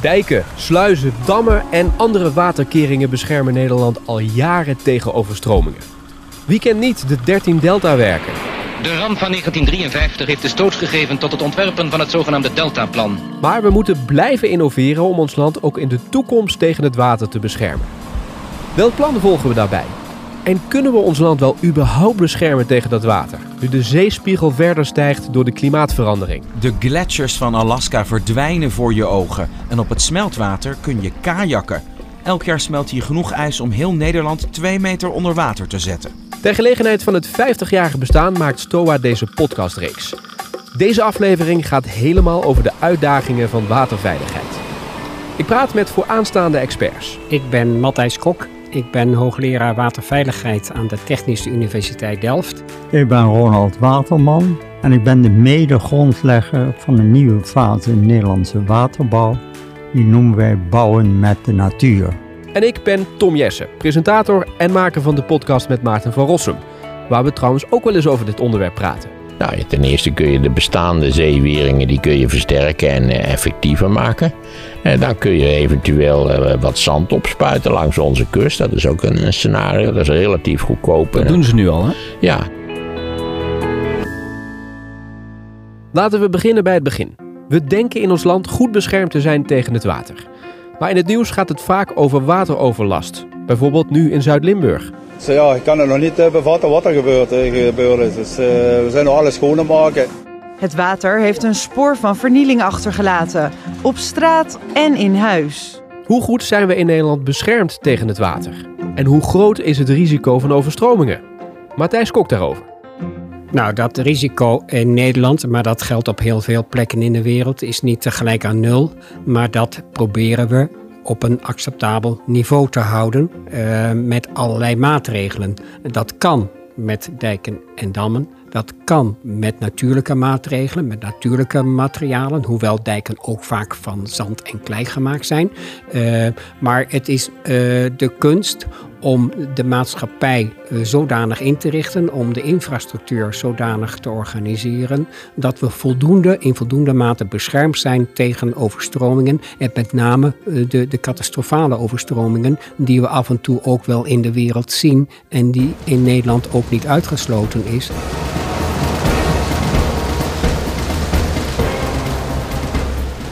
Dijken, sluizen, dammen en andere waterkeringen beschermen Nederland al jaren tegen overstromingen. Wie kent niet de 13 Deltawerken? De ramp van 1953 heeft de stoot gegeven tot het ontwerpen van het zogenaamde Deltaplan. Maar we moeten blijven innoveren om ons land ook in de toekomst tegen het water te beschermen. Welk plan volgen we daarbij? En kunnen we ons land wel überhaupt beschermen tegen dat water? Nu de zeespiegel verder stijgt door de klimaatverandering. De gletsjers van Alaska verdwijnen voor je ogen. En op het smeltwater kun je kajakken. Elk jaar smelt hier genoeg ijs om heel Nederland 2 meter onder water te zetten. Ter gelegenheid van het 50-jarige bestaan maakt STOA deze podcastreeks. Deze aflevering gaat helemaal over de uitdagingen van waterveiligheid. Ik praat met vooraanstaande experts. Ik ben Matthijs Kok. Ik ben hoogleraar waterveiligheid aan de Technische Universiteit Delft. Ik ben Ronald Waterman en ik ben de mede-grondlegger van een nieuwe fase in Nederlandse waterbouw. Die noemen wij bouwen met de natuur. En ik ben Tom Jessen, presentator en maker van de podcast met Maarten van Rossum. Waar we trouwens ook wel eens over dit onderwerp praten. Nou, ten eerste kun je de bestaande zeeweringen die kun je versterken en eh, effectiever maken. En dan kun je eventueel eh, wat zand opspuiten langs onze kust. Dat is ook een, een scenario, dat is relatief goedkoop. Dat doen ze nu al, hè? Ja. Laten we beginnen bij het begin. We denken in ons land goed beschermd te zijn tegen het water. Maar in het nieuws gaat het vaak over wateroverlast. Bijvoorbeeld nu in Zuid-Limburg. So, ja, ik kan er nog niet uh, bevatten wat er gebeurt. Uh, gebeurd is. Dus, uh, we zijn nog alles schoon aan het maken. Het water heeft een spoor van vernieling achtergelaten. Op straat en in huis. Hoe goed zijn we in Nederland beschermd tegen het water? En hoe groot is het risico van overstromingen? Matthijs Kok daarover. Nou, dat risico in Nederland, maar dat geldt op heel veel plekken in de wereld, is niet tegelijk aan nul. Maar dat proberen we op een acceptabel niveau te houden uh, met allerlei maatregelen. Dat kan met dijken en dammen. Dat kan met natuurlijke maatregelen, met natuurlijke materialen, hoewel dijken ook vaak van zand en klei gemaakt zijn. Uh, maar het is uh, de kunst om de maatschappij zodanig in te richten, om de infrastructuur zodanig te organiseren, dat we voldoende, in voldoende mate beschermd zijn tegen overstromingen en met name de, de catastrofale overstromingen die we af en toe ook wel in de wereld zien en die in Nederland ook niet uitgesloten is.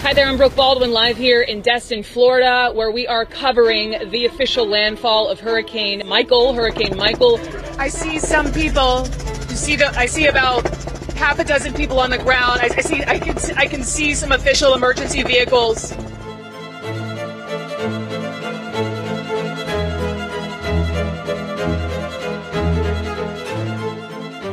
Hi there, I'm Brooke Baldwin live here in Destin, Florida, where we are covering the official landfall of Hurricane Michael. Hurricane Michael. I see some people. You see the. I see about half a dozen people on the ground. I, I see. I can. I can see some official emergency vehicles.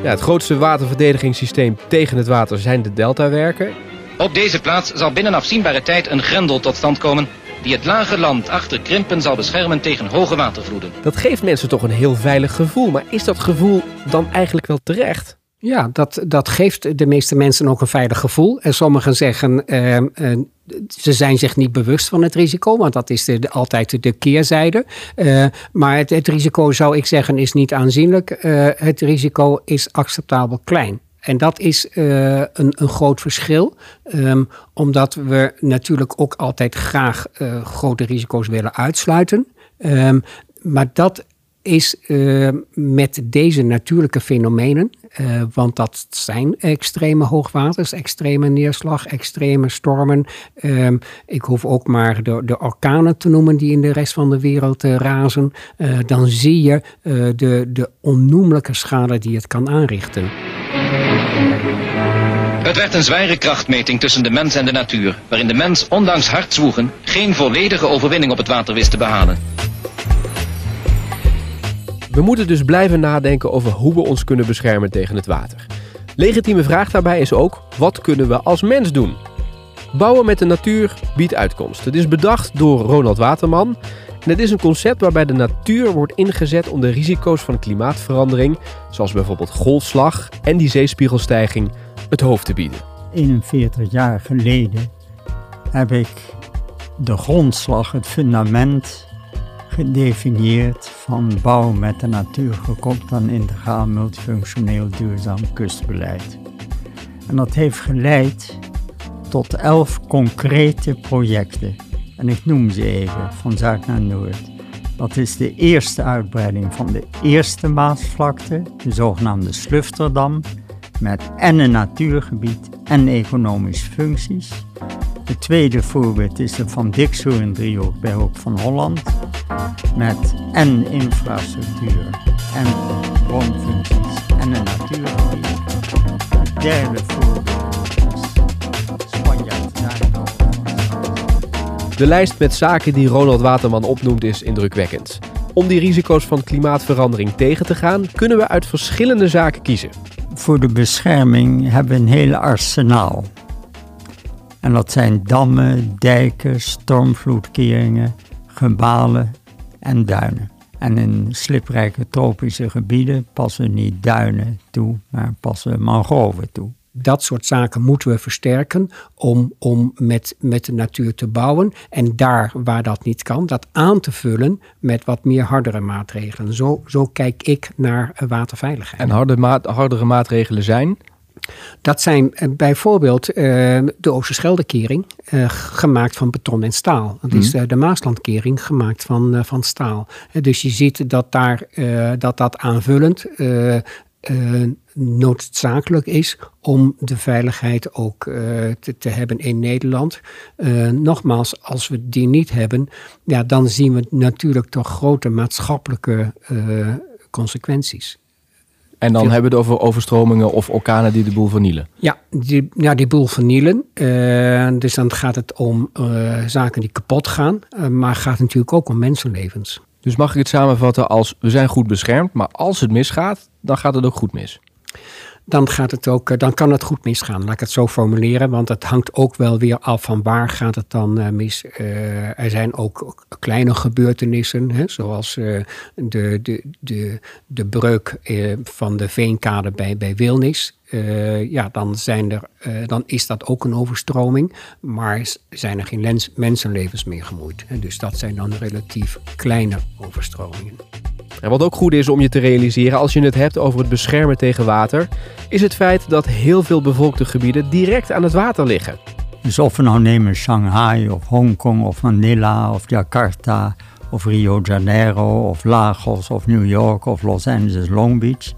Ja, het grootste waterverdedigingssysteem tegen het water zijn de deltawerken. Op deze plaats zal binnen afzienbare tijd een grendel tot stand komen die het lage land achter Krimpen zal beschermen tegen hoge watervloeden. Dat geeft mensen toch een heel veilig gevoel, maar is dat gevoel dan eigenlijk wel terecht? Ja, dat, dat geeft de meeste mensen ook een veilig gevoel. En sommigen zeggen, uh, uh, ze zijn zich niet bewust van het risico, want dat is de, de, altijd de keerzijde. Uh, maar het, het, risico, zou ik zeggen, is niet aanzienlijk. het risico is acceptabel klein. En dat is uh, een, een, groot verschil, um, omdat we natuurlijk ook altijd graag uh, grote risico's willen uitsluiten. Um, maar dat is uh, met deze natuurlijke fenomenen, want dat zijn extreme hoogwaters, extreme neerslag, extreme stormen. Ik hoef ook maar de, de, orkanen te noemen die in de rest van de wereld razen. dan zie je de, de onnoemelijke schade die het kan aanrichten. Het werd een zware krachtmeting tussen de mens en de natuur, waarin de mens ondanks hard zwoegen geen volledige overwinning op het water wist te behalen. We moeten dus blijven nadenken over hoe we ons kunnen beschermen tegen het water. Legitieme vraag daarbij is ook, wat kunnen we als mens doen? Bouwen met de natuur biedt uitkomst. Het is bedacht door Ronald Waterman en het is een concept waarbij de natuur wordt ingezet om de risico's van klimaatverandering, zoals bijvoorbeeld golfslag en die zeespiegelstijging, het hoofd te bieden. 41 jaar geleden heb ik de grondslag, het fundament gedefinieerd van bouw met de natuur gekoppeld aan integraal multifunctioneel duurzaam kustbeleid. En dat heeft geleid tot elf concrete projecten En ik noem ze even, van zuid naar noord. Dat is de eerste uitbreiding van de eerste Maasvlakte, de zogenaamde Slufterdam, met en een natuurgebied en economische functies. Het tweede voorbeeld is de Van Dixhoorn-driehoek bij Hoek van Holland, met en infrastructuur en woonfuncties en een natuurgebied. Het derde voorbeeld is. De lijst met zaken die Ronald Waterman opnoemt is indrukwekkend. Om die risico's van klimaatverandering tegen te gaan, kunnen we uit verschillende zaken kiezen. Voor de bescherming hebben we een hele arsenaal. En dat zijn dammen, dijken, stormvloedkeringen, gebalen en duinen. En in sliprijke tropische gebieden passen niet duinen toe, maar passen mangroven toe. Dat soort zaken moeten we versterken om, om met, met de natuur te bouwen. En daar waar dat niet kan, dat aan te vullen met wat meer hardere maatregelen. Zo, zo kijk ik naar eh, waterveiligheid. En harde maat, hardere maatregelen zijn? Dat zijn eh, bijvoorbeeld eh, de Oosterscheldekering, eh, gemaakt van beton en staal. Dat is eh, de Maaslandkering, gemaakt van, van staal. Dus je ziet dat daar, dat, dat aanvullend noodzakelijk is om de veiligheid ook eh, te, te hebben in Nederland. Eh, nogmaals, als we die niet hebben, ja, dan zien we natuurlijk toch grote maatschappelijke eh, consequenties. En dan Veel- hebben we het over overstromingen of orkanen die de boel vernielen. Ja, die, ja, die boel vernielen. Dus dan gaat het om zaken die kapot gaan. maar gaat natuurlijk ook om mensenlevens. Dus mag ik het samenvatten als we zijn goed beschermd, maar als het misgaat, dan gaat het ook goed mis. Dan, gaat het ook, eh, dan kan het goed misgaan. Laat ik het zo formuleren. Want het hangt ook wel weer af van waar gaat het dan eh, mis. Eh, er zijn ook kleine gebeurtenissen. Hè, zoals de, de, de, de breuk van de veenkade bij, bij Wilnis. Ja, dan, zijn er, dan is dat ook een overstroming. Maar zijn er geen mensenlevens meer gemoeid. Hè, dus dat zijn dan relatief kleine overstromingen. En wat ook goed is om je te realiseren als je het hebt over het beschermen tegen water, is het feit dat heel veel bevolkte gebieden direct aan het water liggen. Dus of we nou nemen Shanghai of Hongkong of Manila of Jakarta of Rio de Janeiro of Lagos of New York of Los Angeles, Long Beach.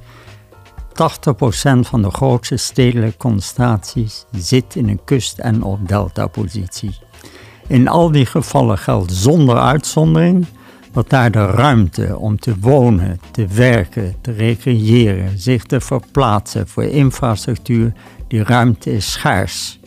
80% van de grootste stedelijke concentraties zit in een kust- en of deltapositie. In al die gevallen geldt zonder uitzondering dat daar de ruimte om te wonen, te werken, te recreëren, zich te verplaatsen voor infrastructuur, die ruimte is schaars.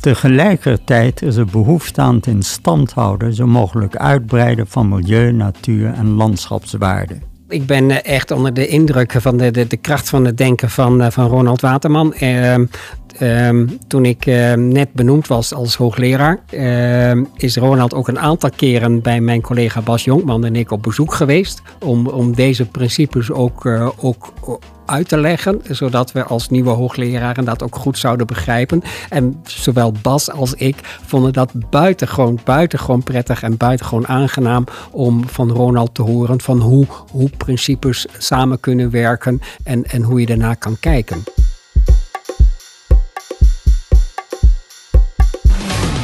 Tegelijkertijd is er behoefte aan het in stand houden, zo mogelijk uitbreiden van milieu, natuur en landschapswaarden. Ik ben eh, echt onder de indruk van de, de, de kracht van het denken van, eh, van Ronald Waterman. Ehm, ehm, toen ik eh, net benoemd was als hoogleraar, ehm, is Ronald ook een aantal keren bij mijn collega Bas Jonkman en ik op bezoek geweest. Om, om deze principes ook, eh, ook uit te leggen, zodat we als nieuwe hoogleraren dat ook goed zouden begrijpen. En zowel Bas als ik vonden dat buitengewoon, buitengewoon prettig en buitengewoon aangenaam om van Ronald te horen van hoe, hoe principes samen kunnen werken en, en hoe je daarna kan kijken.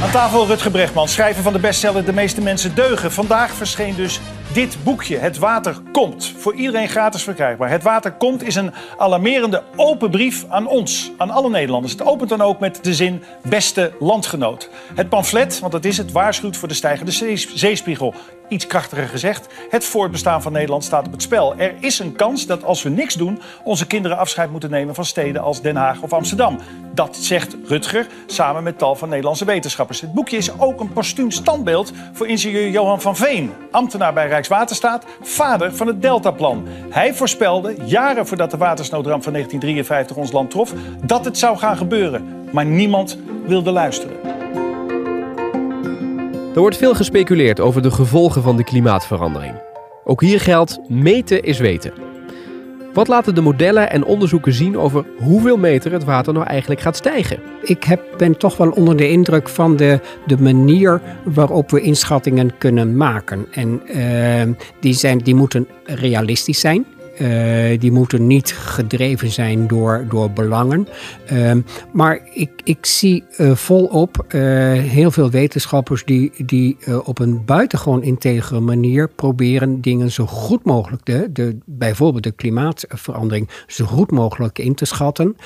Aan tafel Rutger Brechtman, schrijver van de bestseller De meeste mensen deugen. Vandaag verscheen dus dit boekje, Het Water Komt. Voor iedereen gratis verkrijgbaar. Het Water Komt is een alarmerende open brief aan ons, aan alle Nederlanders. Het opent dan ook met de zin beste landgenoot. Het pamflet, want dat is het, waarschuwt voor de stijgende zees- zeespiegel. Iets krachtiger gezegd, het voortbestaan van Nederland staat op het spel. Er is een kans dat als we niks doen, onze kinderen afscheid moeten nemen van steden als Den Haag of Amsterdam. Dat zegt Rutger samen met tal van Nederlandse wetenschappers. Het boekje is ook een postuum standbeeld voor ingenieur Johan van Veen, ambtenaar bij Rijkswaterstaat, vader van het Deltaplan. Hij voorspelde, jaren voordat de watersnoodramp van 1953 ons land trof, dat het zou gaan gebeuren. Maar niemand wilde luisteren. Er wordt veel gespeculeerd over de gevolgen van de klimaatverandering. Ook hier geldt: meten is weten. Wat laten de modellen en onderzoeken zien over hoeveel meter het water nou eigenlijk gaat stijgen? Ik heb, ben toch wel onder de indruk van de, de manier waarop we inschattingen kunnen maken. En eh, die, zijn, die moeten realistisch zijn. Eh, die moeten niet gedreven zijn door, door belangen. Ehm, maar ik, ik zie uh, volop uh, heel veel wetenschappers die, die op een buitengewoon integere manier proberen dingen zo goed mogelijk, de, de, bijvoorbeeld de klimaatverandering, zo goed mogelijk in te schatten.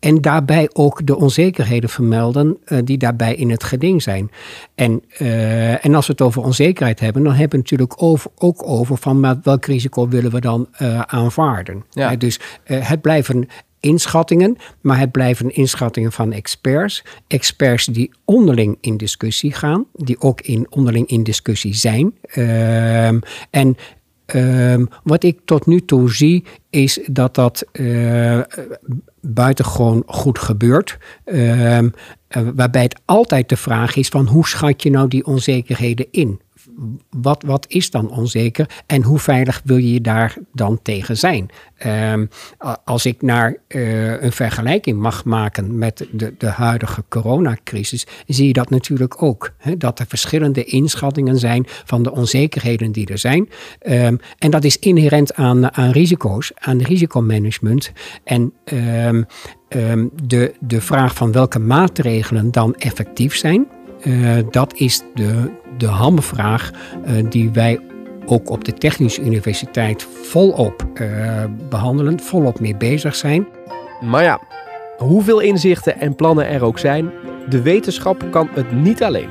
En daarbij ook de onzekerheden vermelden uh, die daarbij in het geding zijn. En, uh, en als we het over onzekerheid hebben, dan hebben we het natuurlijk over, ook over van maar welk risico willen we dan uh, aanvaarden. Ja. dus het blijven inschattingen, maar het blijven inschattingen van experts. Experts die onderling in discussie gaan, die ook in, onderling in discussie zijn. Ehm, en Um, wat ik tot nu toe zie, is dat dat uh, buitengewoon goed gebeurt. Uh, waarbij het altijd de vraag is van hoe schat je nou die onzekerheden in? Wat, wat is dan onzeker en hoe veilig wil je daar dan tegen zijn? Um, als ik naar uh, een vergelijking mag maken met de, de huidige coronacrisis, zie je dat natuurlijk ook. Hè, dat er verschillende inschattingen zijn van de onzekerheden die er zijn. Um, en dat is inherent aan, aan risico's, aan risicomanagement. En um, de, de vraag van welke maatregelen dan effectief zijn. Uh, dat is de, de hamvraag uh, die wij ook op de Technische Universiteit volop uh, behandelen, volop mee bezig zijn. Maar ja, hoeveel inzichten en plannen er ook zijn, de wetenschap kan het niet alleen.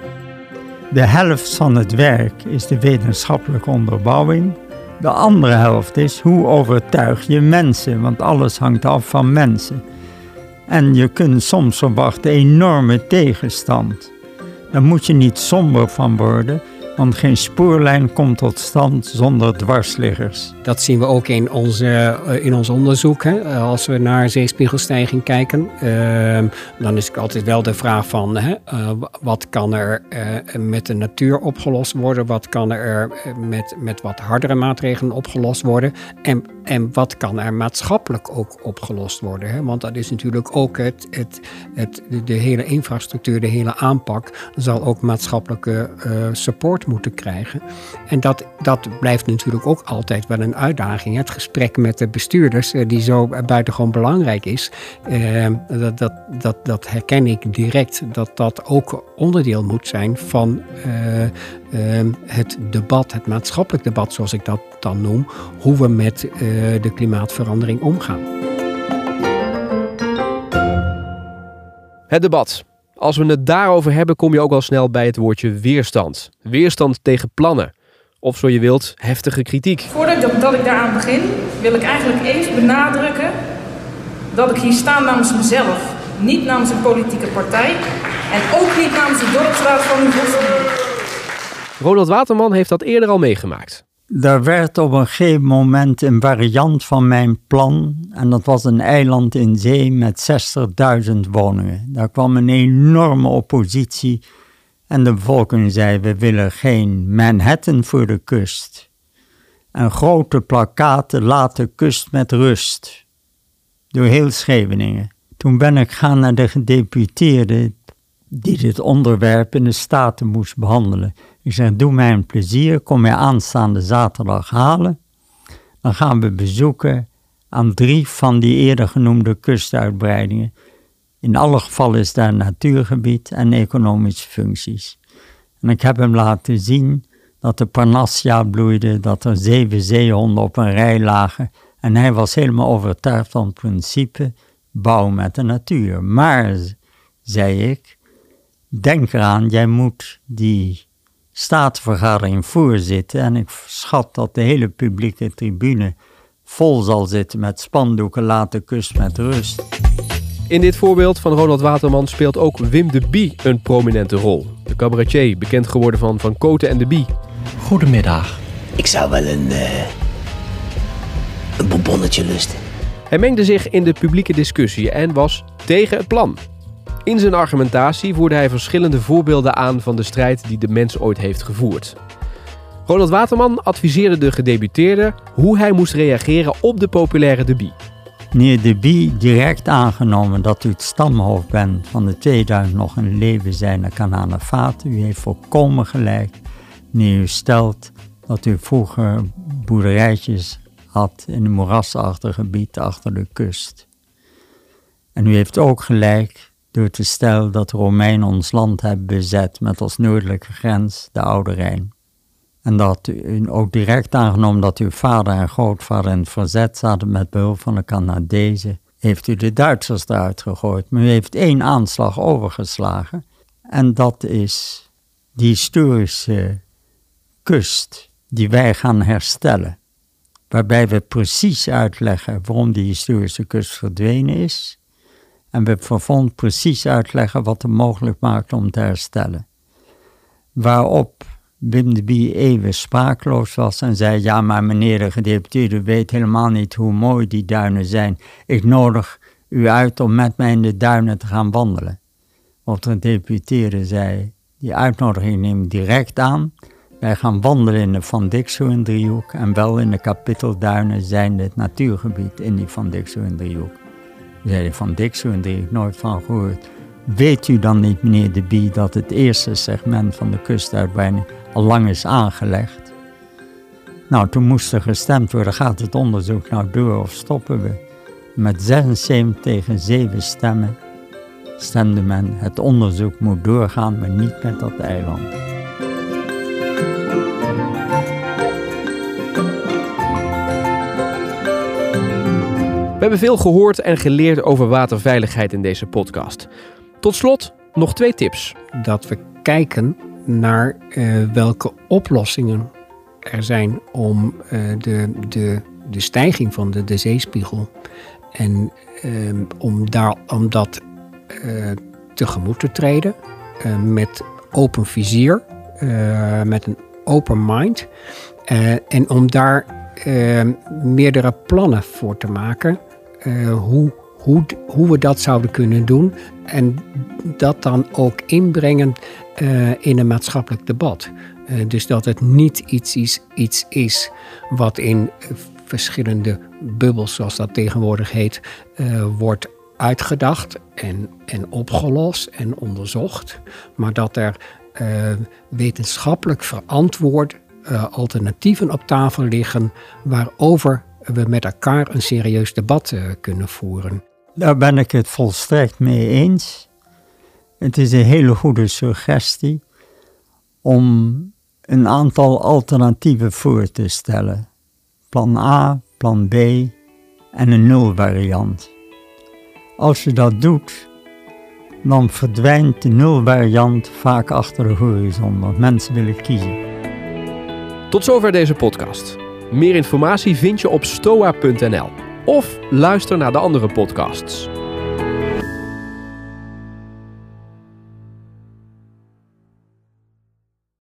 De helft van het werk is de wetenschappelijke onderbouwing. De andere helft is hoe overtuig je mensen, want alles hangt af van mensen. En je kunt soms verwachten enorme tegenstand. Daar moet je niet somber van worden, want geen spoorlijn komt tot stand zonder dwarsliggers. Dat zien we ook in, onze, eh, in ons onderzoek. Hè. Als we naar zeespiegelstijging kijken, uh, dan is het altijd wel de vraag van hè, uh, wat kan er met de natuur opgelost worden? Wat kan er met, met wat hardere maatregelen opgelost worden? En, en wat kan er maatschappelijk ook opgelost worden? Hè? Want dat is natuurlijk ook het, het, het, de hele infrastructuur, de hele aanpak, zal ook maatschappelijke support moeten krijgen. En dat, dat blijft natuurlijk ook altijd wel een uitdaging. Het gesprek met de bestuurders, eh, die zo buitengewoon belangrijk is, eh, dat, dat, dat, dat herken ik direct. Dat dat ook onderdeel moet zijn van eh, eh, het debat, het maatschappelijk debat, zoals ik dat dan noem, hoe we met eh, de klimaatverandering omgaan. Het debat. Als we het daarover hebben, kom je ook al snel bij het woordje weerstand. Weerstand tegen plannen. Of zo je wilt, heftige kritiek. Voordat ik, daaraan begin, wil ik eigenlijk eens benadrukken dat ik hier sta namens mezelf. Niet namens een politieke partij en ook niet namens de dorpsraad van uw Ronald Waterman heeft dat eerder al meegemaakt. Er werd op een gegeven moment een variant van mijn plan. En dat was een eiland in zee met 60.000 woningen. Daar kwam een enorme oppositie. En de bevolking zei: We willen geen Manhattan voor de kust. En grote plakaten: Laat de kust met rust. Door heel Scheveningen. Toen ben ik gaan naar de gedeputeerde die dit onderwerp in de Staten moest behandelen. Ik zeg, doe mij een plezier, kom mij aanstaande zaterdag halen. Dan gaan we bezoeken aan drie van die eerder genoemde kustuitbreidingen. In alle gevallen is daar natuurgebied en economische functies. En ik heb hem laten zien dat de Parnassia bloeide, dat er zeven zeehonden op een rij lagen. En hij was helemaal overtuigd van het principe bouw met de natuur. Maar, zei ik, denk eraan, jij moet die staatsvergadering voorzitten. En ik schat dat de hele publieke tribune vol zal zitten met spandoeken Laat de kust met rust. In dit voorbeeld van Ronald Waterman speelt ook Wim de Bie een prominente rol. De cabaretier, bekend geworden van Van Koten en de Bie. Goedemiddag. Ik zou wel een, uh, een bonbonnetje lusten. Hij mengde zich in de publieke discussie en was tegen het plan. In zijn argumentatie voerde hij verschillende voorbeelden aan van de strijd die de mens ooit heeft gevoerd. Ronald Waterman adviseerde de gedebuteerde hoe hij moest reageren op de populaire Debie. Meneer Debie, direct aangenomen dat u het stamhoofd bent van de 2000 nog in leven zijnde Kananefaten. U heeft volkomen gelijk. Wanneer u stelt dat u vroeger boerderijtjes had in een moerasachtig gebied achter de kust. En u heeft ook gelijk door te stellen dat de Romeinen ons land hebben bezet met als noordelijke grens de Oude Rijn. En dat u ook direct aangenomen dat uw vader en grootvader in het verzet zaten met behulp van de Canadezen, heeft u de Duitsers eruit gegooid. Maar u heeft één aanslag overgeslagen. En dat is die historische kust die wij gaan herstellen. Waarbij we precies uitleggen waarom die historische kust verdwenen is. En we vervolgens precies uitleggen wat er mogelijk maakt om te herstellen. Waarop Wim de Bie even sprakeloos was en zei: Ja, maar meneer de gedeputeerde weet helemaal niet hoe mooi die duinen zijn. Ik nodig u uit om met mij in de duinen te gaan wandelen. Wat de deputeerde zei: Die uitnodiging neem direct aan. Wij gaan wandelen in de Van Dixhoorn driehoek en wel in de kapittelduinen zijn het natuurgebied in die Van Dixhoorn driehoek. Zei Van Dixhoorn driehoek nooit van gehoord. Weet u dan niet, meneer De Bie, dat het eerste segment van de kustuitbreiding al lang is aangelegd? Nou, toen moest er gestemd worden, gaat het onderzoek nou door of stoppen we? Met 76 tegen 7 stemmen stemde men, het onderzoek moet doorgaan, maar niet met dat eiland. We hebben veel gehoord en geleerd over waterveiligheid in deze podcast. Tot slot nog twee tips. Dat we kijken naar uh, welke oplossingen er zijn om uh, de, de, de stijging van de, de zeespiegel en uh, om, daar, om dat tegemoet te treden met open vizier, met een open mind en om daar meerdere plannen voor te maken hoe hoe, hoe we dat zouden kunnen doen. En dat dan ook inbrengen uh, in een maatschappelijk debat. Uh, dus dat het niet iets is, iets is wat in verschillende bubbels, zoals dat tegenwoordig heet, wordt uitgedacht en, en opgelost en onderzocht. Maar dat er wetenschappelijk verantwoord alternatieven op tafel liggen waarover we met elkaar een serieus debat kunnen voeren. Daar ben ik het volstrekt mee eens. Het is een hele goede suggestie om een aantal alternatieven voor te stellen. Plan A, plan B en een nulvariant. Als je dat doet, dan verdwijnt de nulvariant vaak achter de horizon, want mensen willen kiezen. Tot zover deze podcast. Meer informatie vind je op stoa.nl of luister naar de andere podcasts.